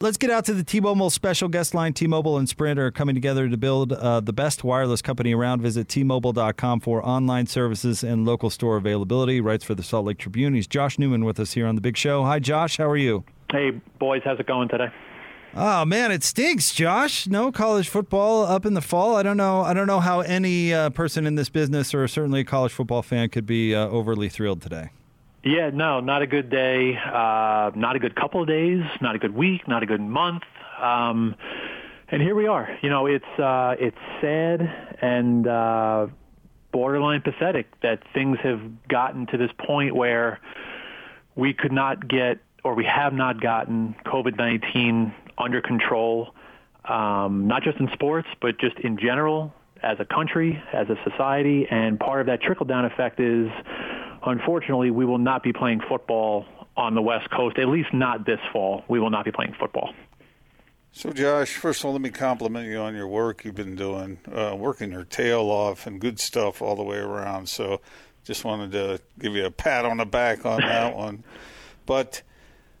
Let's get out to the T-Mobile special guest line. T-Mobile and Sprint are coming together to build uh, the best wireless company around. Visit T-Mobile.com for online services and local store availability. Writes for the Salt Lake Tribune. He's Josh Newman with us here on the Big Show. Hi, Josh. How are you? Hey, boys. How's it going today? Oh man, it stinks, Josh. No college football up in the fall. I don't know. I don't know how any uh, person in this business, or certainly a college football fan, could be uh, overly thrilled today. Yeah, no, not a good day. Uh, not a good couple of days. Not a good week. Not a good month. Um, and here we are. You know, it's uh, it's sad and uh, borderline pathetic that things have gotten to this point where we could not get or we have not gotten COVID-19 under control, um, not just in sports, but just in general as a country, as a society. And part of that trickle-down effect is unfortunately, we will not be playing football on the West Coast, at least not this fall. We will not be playing football. So, Josh, first of all, let me compliment you on your work you've been doing, uh, working your tail off and good stuff all the way around. So, just wanted to give you a pat on the back on that one. But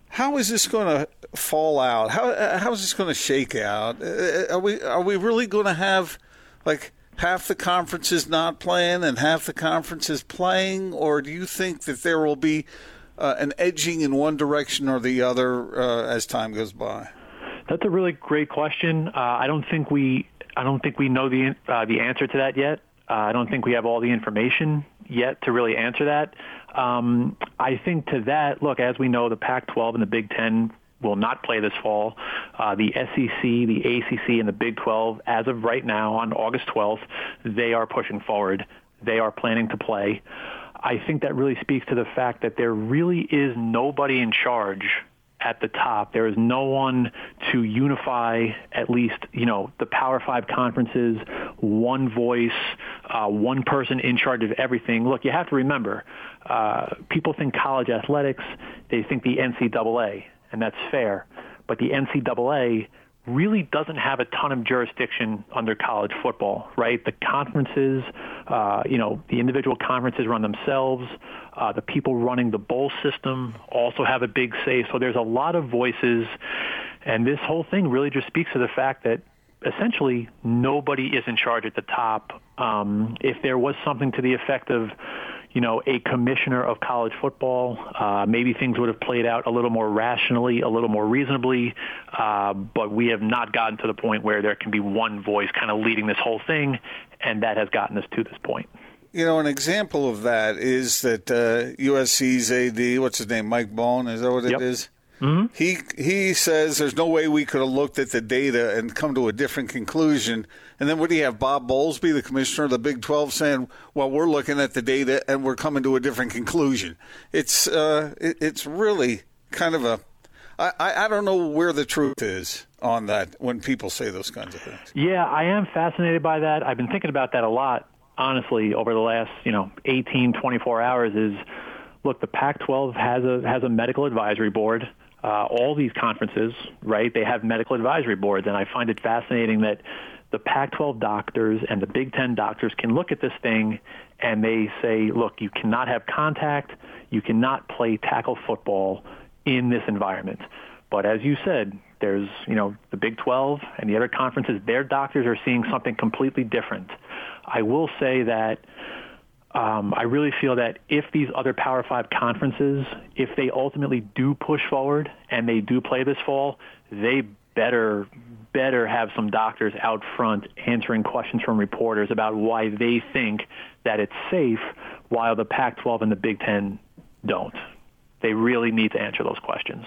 how is this going to fall out? How how is this going to shake out? Uh, are we are we really going to have like half the conference is not playing and half the conference is playing, or do you think that there will be uh, an edging in one direction or the other uh, as time goes by? That's a really great question. Uh, I don't think we I don't think we know the uh, the answer to that yet. Uh, I don't think we have all the information yet to really answer that. Um, I think to that, look, as we know, the Pac-12 and the Big Ten will not play this fall. Uh, the SEC, the ACC, and the Big 12, as of right now on August 12th, they are pushing forward. They are planning to play. I think that really speaks to the fact that there really is nobody in charge at the top. There is no one to unify at least, you know, the Power Five conferences, one voice, uh, one person in charge of everything. Look, you have to remember, uh, people think college athletics, they think the NCAA and that's fair. But the NCAA really doesn't have a ton of jurisdiction under college football, right? The conferences, uh, you know, the individual conferences run themselves. Uh, the people running the bowl system also have a big say. So there's a lot of voices, and this whole thing really just speaks to the fact that essentially nobody is in charge at the top. Um, if there was something to the effect of you know, a commissioner of college football. Uh, maybe things would have played out a little more rationally, a little more reasonably, uh, but we have not gotten to the point where there can be one voice kind of leading this whole thing, and that has gotten us to this point. You know, an example of that is that uh, USC's AD, what's his name, Mike Bohn, is that what it yep. is? Mm-hmm. He he says there's no way we could have looked at the data and come to a different conclusion. And then would he have Bob Bowlesby, the commissioner of the Big 12, saying, "Well, we're looking at the data and we're coming to a different conclusion"? It's uh, it, it's really kind of a I, I don't know where the truth is on that when people say those kinds of things. Yeah, I am fascinated by that. I've been thinking about that a lot, honestly, over the last you know 18, 24 hours. Is look, the Pac-12 has a has a medical advisory board uh, all these conferences, right, they have medical advisory boards, and I find it fascinating that the Pac-12 doctors and the Big Ten doctors can look at this thing and they say, look, you cannot have contact, you cannot play tackle football in this environment. But as you said, there's, you know, the Big 12 and the other conferences, their doctors are seeing something completely different. I will say that um, I really feel that if these other Power Five conferences, if they ultimately do push forward and they do play this fall, they better better have some doctors out front answering questions from reporters about why they think that it's safe, while the Pac-12 and the Big Ten don't. They really need to answer those questions.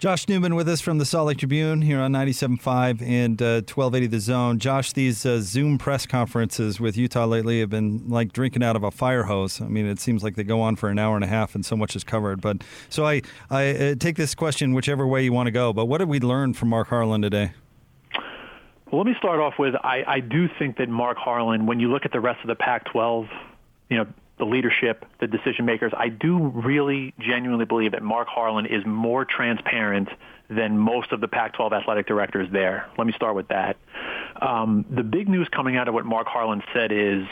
Josh Newman with us from the Salt Lake Tribune here on 97.5 and uh, 1280 The Zone. Josh, these uh, Zoom press conferences with Utah lately have been like drinking out of a fire hose. I mean, it seems like they go on for an hour and a half and so much is covered. But so I, I uh, take this question whichever way you want to go. But what did we learn from Mark Harlan today? Well, let me start off with I, I do think that Mark Harlan, when you look at the rest of the Pac-12, you know, the leadership, the decision makers. I do really genuinely believe that Mark Harlan is more transparent than most of the Pac-12 athletic directors there. Let me start with that. Um, the big news coming out of what Mark Harlan said is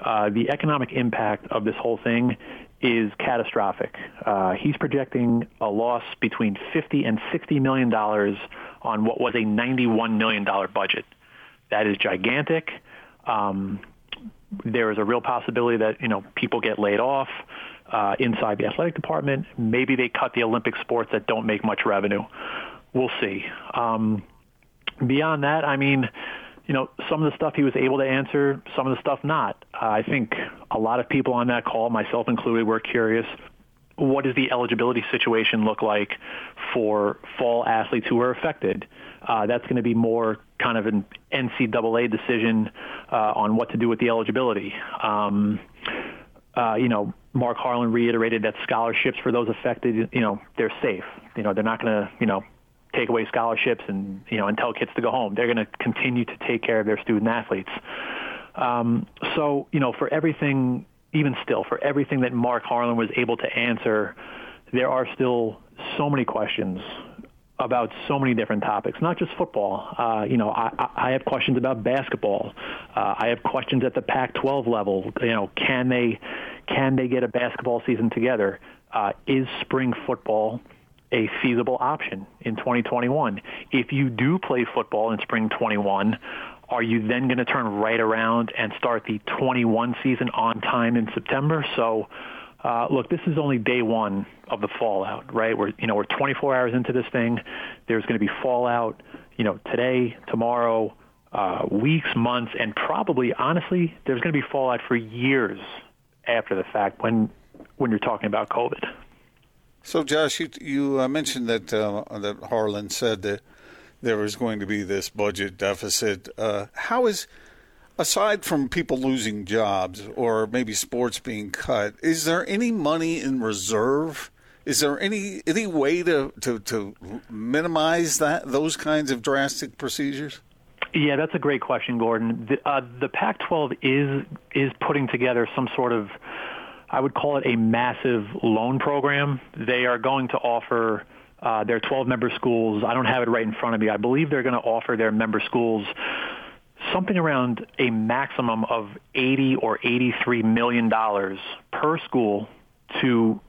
uh, the economic impact of this whole thing is catastrophic. Uh, he's projecting a loss between 50 and 60 million dollars on what was a 91 million dollar budget. That is gigantic. Um, there is a real possibility that you know people get laid off uh, inside the athletic department. Maybe they cut the Olympic sports that don't make much revenue. We'll see. Um, beyond that, I mean, you know, some of the stuff he was able to answer, some of the stuff not. Uh, I think a lot of people on that call, myself included, were curious. What does the eligibility situation look like for fall athletes who are affected? Uh, that's going to be more kind of an NCAA decision uh, on what to do with the eligibility. Um, uh, you know, Mark Harlan reiterated that scholarships for those affected, you know, they're safe. You know, they're not going to, you know, take away scholarships and you know and tell kids to go home. They're going to continue to take care of their student athletes. Um, so you know, for everything, even still, for everything that Mark Harlan was able to answer, there are still so many questions about so many different topics, not just football. Uh, you know, I, I have questions about basketball. Uh, I have questions at the Pac-12 level. You know, can they can they get a basketball season together? Uh, is spring football a feasible option in 2021. If you do play football in spring 21, are you then going to turn right around and start the 21 season on time in September? So, uh, look, this is only day one of the fallout, right? We're you know we're 24 hours into this thing. There's going to be fallout, you know, today, tomorrow, uh, weeks, months, and probably, honestly, there's going to be fallout for years after the fact when when you're talking about COVID. So, Josh, you, you uh, mentioned that uh, that Harlan said that there was going to be this budget deficit. Uh, how is, aside from people losing jobs or maybe sports being cut, is there any money in reserve? Is there any any way to, to, to minimize that those kinds of drastic procedures? Yeah, that's a great question, Gordon. The, uh, the Pac-12 is is putting together some sort of I would call it a massive loan program. They are going to offer uh, their 12 member schools. I don't have it right in front of me. I believe they're going to offer their member schools something around a maximum of 80 or 83 million dollars per school to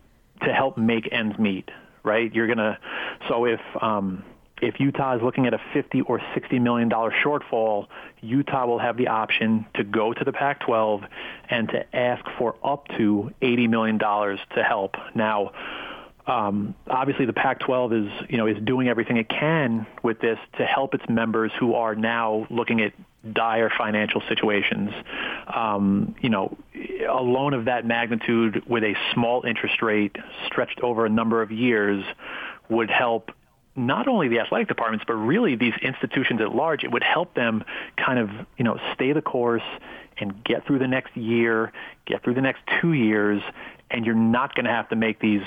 to help make ends meet. Right? You're gonna. So if um, if Utah is looking at a 50 or 60 million dollar shortfall, Utah will have the option to go to the Pac-12 and to ask for up to 80 million dollars to help. Now, um, obviously, the Pac-12 is you know is doing everything it can with this to help its members who are now looking at dire financial situations. Um, you know, a loan of that magnitude with a small interest rate stretched over a number of years would help not only the athletic departments, but really these institutions at large, it would help them kind of, you know, stay the course and get through the next year, get through the next two years, and you're not going to have to make these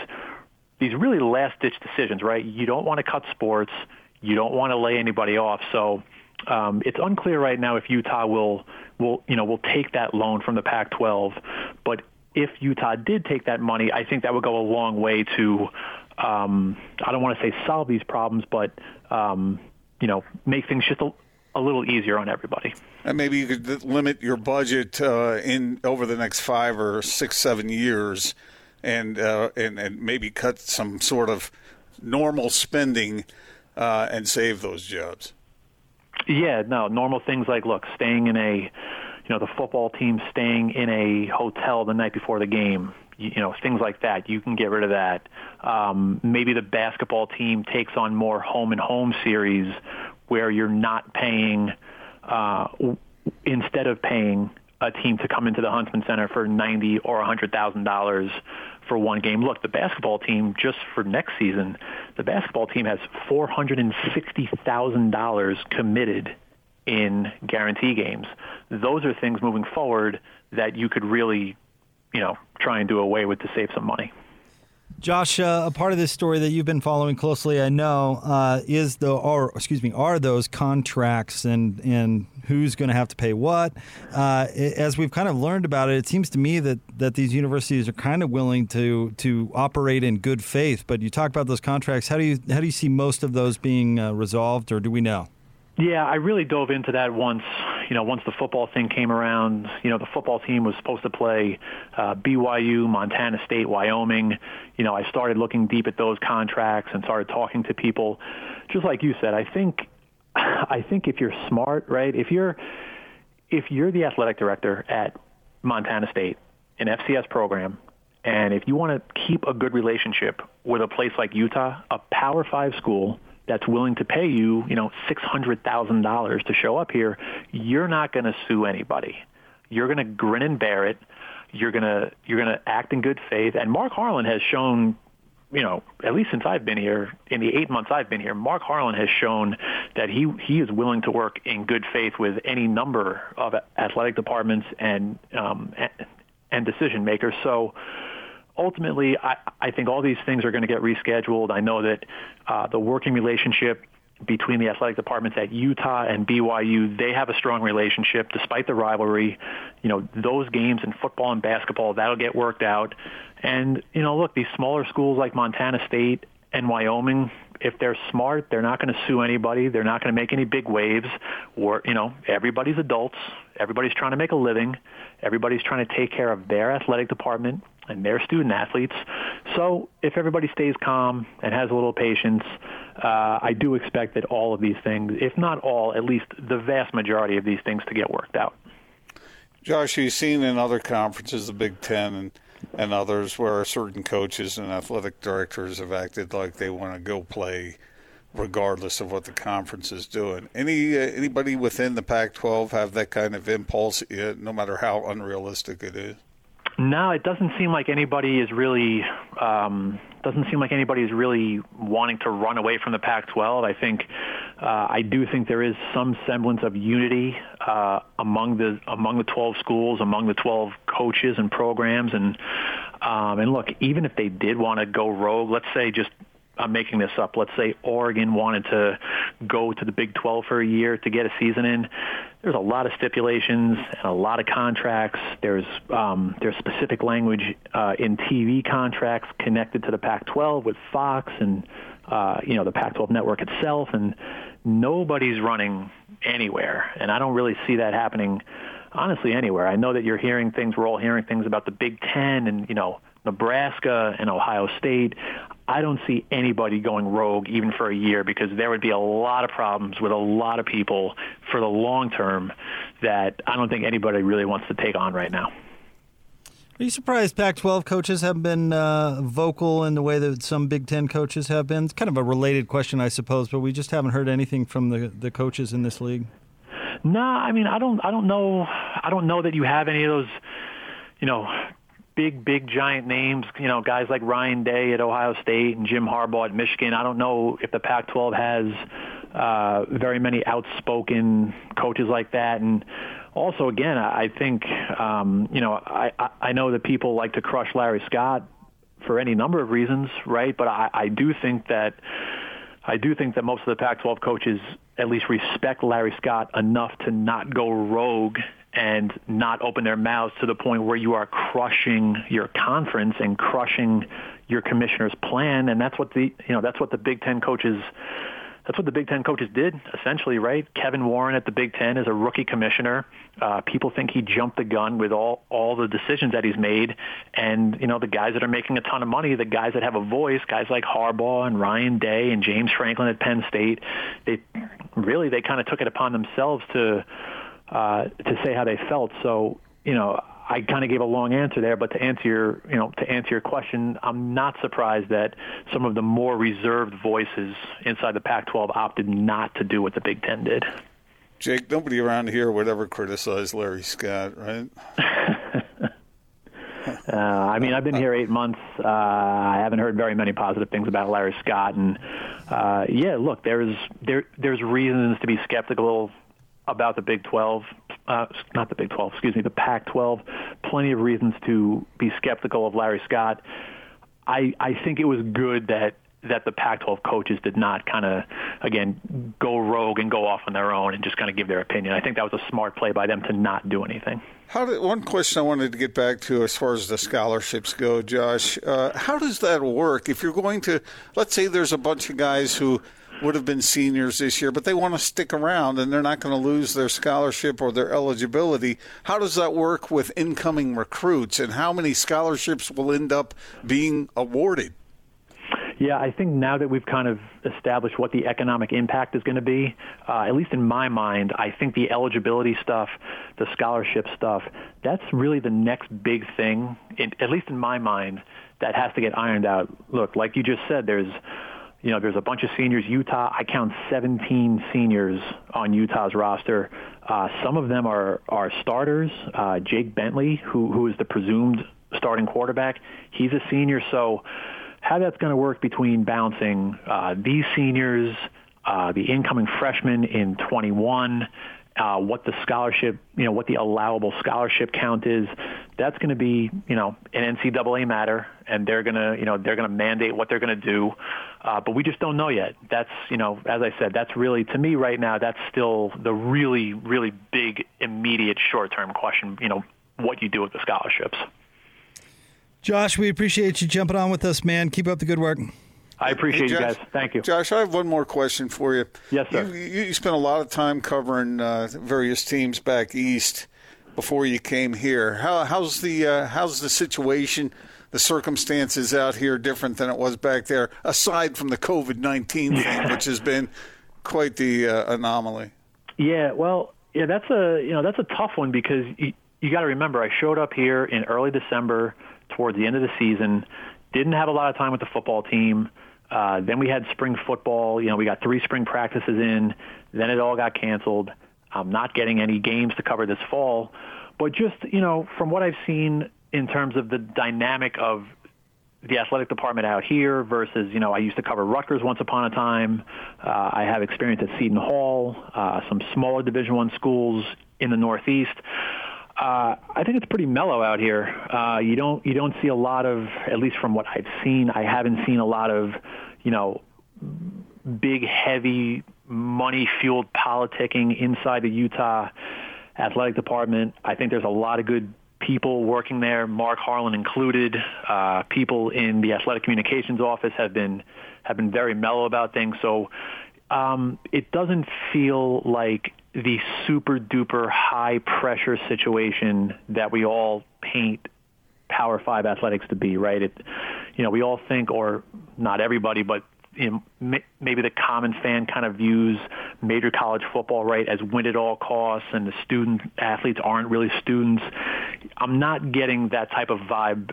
these really last ditch decisions, right? You don't want to cut sports, you don't want to lay anybody off, so um, it's unclear right now if Utah will will you know will take that loan from the Pac-12, but if Utah did take that money, I think that would go a long way to um, I don't want to say solve these problems, but um, you know, make things just a, a, little easier on everybody. And maybe you could limit your budget uh, in over the next five or six, seven years, and uh, and and maybe cut some sort of normal spending uh, and save those jobs. Yeah, no, normal things like look, staying in a you know the football team staying in a hotel the night before the game you know things like that. You can get rid of that. Um, maybe the basketball team takes on more home and home series where you're not paying uh, instead of paying a team to come into the Huntsman Center for ninety or a hundred thousand dollars for one game. Look, the basketball team just for next season, the basketball team has four hundred and sixty thousand dollars committed in guarantee games. Those are things moving forward that you could really you know, try and do away with to save some money. Josh, uh, a part of this story that you've been following closely, I know, uh, is the or excuse me, are those contracts and and who's going to have to pay what? Uh, as we've kind of learned about it, it seems to me that that these universities are kind of willing to to operate in good faith. But you talk about those contracts. How do you how do you see most of those being uh, resolved, or do we know? Yeah, I really dove into that once you know, once the football thing came around, you know, the football team was supposed to play uh, BYU, Montana State, Wyoming. You know, I started looking deep at those contracts and started talking to people. Just like you said, I think, I think if you're smart, right? If you're, if you're the athletic director at Montana State, an FCS program, and if you want to keep a good relationship with a place like Utah, a Power Five school that's willing to pay you, you know, six hundred thousand dollars to show up here, you're not going to sue anybody. You're going to grin and bear it. You're going to you're going to act in good faith. And Mark Harlan has shown, you know, at least since I've been here, in the eight months I've been here, Mark Harlan has shown that he he is willing to work in good faith with any number of athletic departments and um, and decision makers. So ultimately, I, I think all these things are going to get rescheduled. I know that uh, the working relationship between the athletic departments at Utah and BYU, they have a strong relationship despite the rivalry. You know, those games in football and basketball, that'll get worked out. And, you know, look, these smaller schools like Montana State and Wyoming, if they're smart, they're not going to sue anybody. They're not going to make any big waves. Or, you know, everybody's adults. Everybody's trying to make a living. Everybody's trying to take care of their athletic department and their student athletes. So if everybody stays calm and has a little patience, uh, I do expect that all of these things, if not all, at least the vast majority of these things to get worked out. Josh, you've seen in other conferences, the Big Ten and, and others, where certain coaches and athletic directors have acted like they want to go play regardless of what the conference is doing. Any uh, anybody within the Pac-12 have that kind of impulse, no matter how unrealistic it is? No, it doesn't seem like anybody is really um, doesn't seem like anybody is really wanting to run away from the Pac-12. I think uh, I do think there is some semblance of unity uh, among the among the 12 schools, among the 12 coaches and programs, and um, and look, even if they did want to go rogue, let's say just I'm making this up. Let's say Oregon wanted to go to the Big 12 for a year to get a season in. There's a lot of stipulations and a lot of contracts. There's um, there's specific language uh, in TV contracts connected to the Pac-12 with Fox and uh, you know the Pac-12 network itself, and nobody's running anywhere. And I don't really see that happening honestly anywhere. I know that you're hearing things. We're all hearing things about the Big Ten and you know Nebraska and Ohio State. I don't see anybody going rogue even for a year because there would be a lot of problems with a lot of people for the long term that I don't think anybody really wants to take on right now. Are you surprised Pac-12 coaches have been uh, vocal in the way that some Big Ten coaches have been? It's kind of a related question, I suppose, but we just haven't heard anything from the the coaches in this league. No, nah, I mean, I don't, I don't know, I don't know that you have any of those, you know, big, big, giant names, you know, guys like Ryan Day at Ohio State and Jim Harbaugh at Michigan. I don't know if the Pac-12 has uh, very many outspoken coaches like that. And also, again, I think, um, you know, I, I know that people like to crush Larry Scott for any number of reasons, right? But I, I do think that I do think that most of the Pac-12 coaches at least respect Larry Scott enough to not go rogue and not open their mouths to the point where you are crushing your conference and crushing your commissioner's plan. And that's what the you know that's what the Big Ten coaches that's what the Big Ten coaches did essentially, right? Kevin Warren at the Big Ten is a rookie commissioner. Uh, people think he jumped the gun with all all the decisions that he's made, and you know the guys that are making a ton of money, the guys that have a voice, guys like Harbaugh and Ryan Day and James Franklin at Penn State, they really they kind of took it upon themselves to uh, to say how they felt. So, you know, I kind of gave a long answer there, but to answer your, you know, to answer your question, I'm not surprised that some of the more reserved voices inside the Pac-12 opted not to do what the Big Ten did. Jake, nobody around here would ever criticize Larry Scott, right? uh, I mean, I've been here eight months. Uh, I haven't heard very many positive things about Larry Scott, and uh, yeah, look, there's there there's reasons to be skeptical about the Big 12, uh, not the Big 12, excuse me, the Pac-12. Plenty of reasons to be skeptical of Larry Scott. I I think it was good that that the Pac-12 coaches did not kind of again go rogue and go off on their own and just kind of give their opinion. I think that was a smart play by them to not do anything. How did, one question I wanted to get back to as far as the scholarships go, Josh. Uh, how does that work? If you're going to, let's say, there's a bunch of guys who would have been seniors this year, but they want to stick around and they're not going to lose their scholarship or their eligibility. How does that work with incoming recruits, and how many scholarships will end up being awarded? Yeah, I think now that we've kind of established what the economic impact is going to be, uh, at least in my mind, I think the eligibility stuff, the scholarship stuff, that's really the next big thing, in, at least in my mind, that has to get ironed out. Look, like you just said, there's you know, there's a bunch of seniors. Utah, I count 17 seniors on Utah's roster. Uh, some of them are are starters. Uh, Jake Bentley, who who is the presumed starting quarterback, he's a senior. So how that's going to work between balancing uh, these seniors, uh, the incoming freshmen in 21, uh, what the scholarship, you know, what the allowable scholarship count is, that's going to be, you know, an NCAA matter, and they're going to, you know, they're going to mandate what they're going to do, uh, but we just don't know yet. That's, you know, as I said, that's really to me right now. That's still the really, really big, immediate, short-term question. You know, what you do with the scholarships. Josh, we appreciate you jumping on with us, man. Keep up the good work. I appreciate Hey, you guys. Thank you. Josh, I have one more question for you. Yes, sir. You, you, you spent a lot of time covering uh, various teams back east before you came here. How, how's the uh, how's the situation, the circumstances out here different than it was back there? Aside from the COVID nineteen thing, which has been quite the uh, anomaly. Yeah, well, yeah, that's a you know that's a tough one because you, you got to remember I showed up here in early December towards the end of the season, didn't have a lot of time with the football team. Uh, then we had spring football. You know, we got three spring practices in. Then it all got canceled. I'm not getting any games to cover this fall. But just you know, from what I've seen in terms of the dynamic of the athletic department out here versus, you know, I used to cover Rutgers once upon a time. Uh, I have experience at Seton Hall, uh, some smaller Division One schools in the Northeast. Uh, I think it's pretty mellow out here. Uh, you don't you don't see a lot of, at least from what I've seen, I haven't seen a lot of, you know, big, heavy, money-fueled politicking inside the Utah athletic department. I think there's a lot of good people working there, Mark Harlan included. Uh, people in the athletic communications office have been have been very mellow about things. So um, it doesn't feel like the super duper high pressure situation that we all paint Power Five athletics to be. Right? It, you know, we all think, or not everybody, but you know, maybe the common fan kind of views major college football right as win at all costs, and the student athletes aren't really students. I'm not getting that type of vibe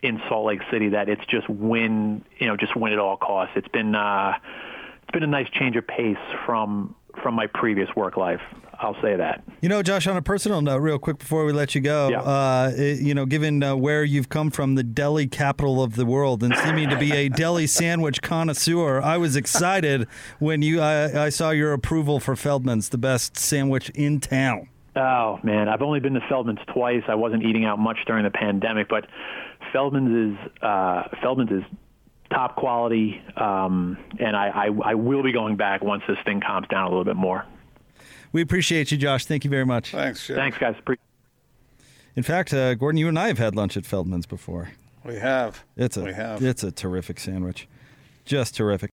in Salt Lake City that it's just win, you know, just win at all costs. It's been uh, it's been a nice change of pace from from my previous work life. I'll say that. You know, Josh, on a personal note, real quick before we let you go, Yeah. uh, it- you know, given uh, where you've come from, the deli capital of the world, and seeming to be a deli sandwich connoisseur, I was excited when you I, I saw your approval for Feldman's, the best sandwich in town. Oh man, I've only been to Feldman's twice. I wasn't eating out much during the pandemic, but Feldman's is uh, Feldman's is top quality, um, and I, I I will be going back once this thing calms down a little bit more. We appreciate you, Josh. Thank you very much. Thanks, Jeff. Thanks, guys. Pre- In fact, uh, Gordon, you and I have had lunch at Feldman's before. We have. It's a we have. it's a terrific sandwich, just terrific.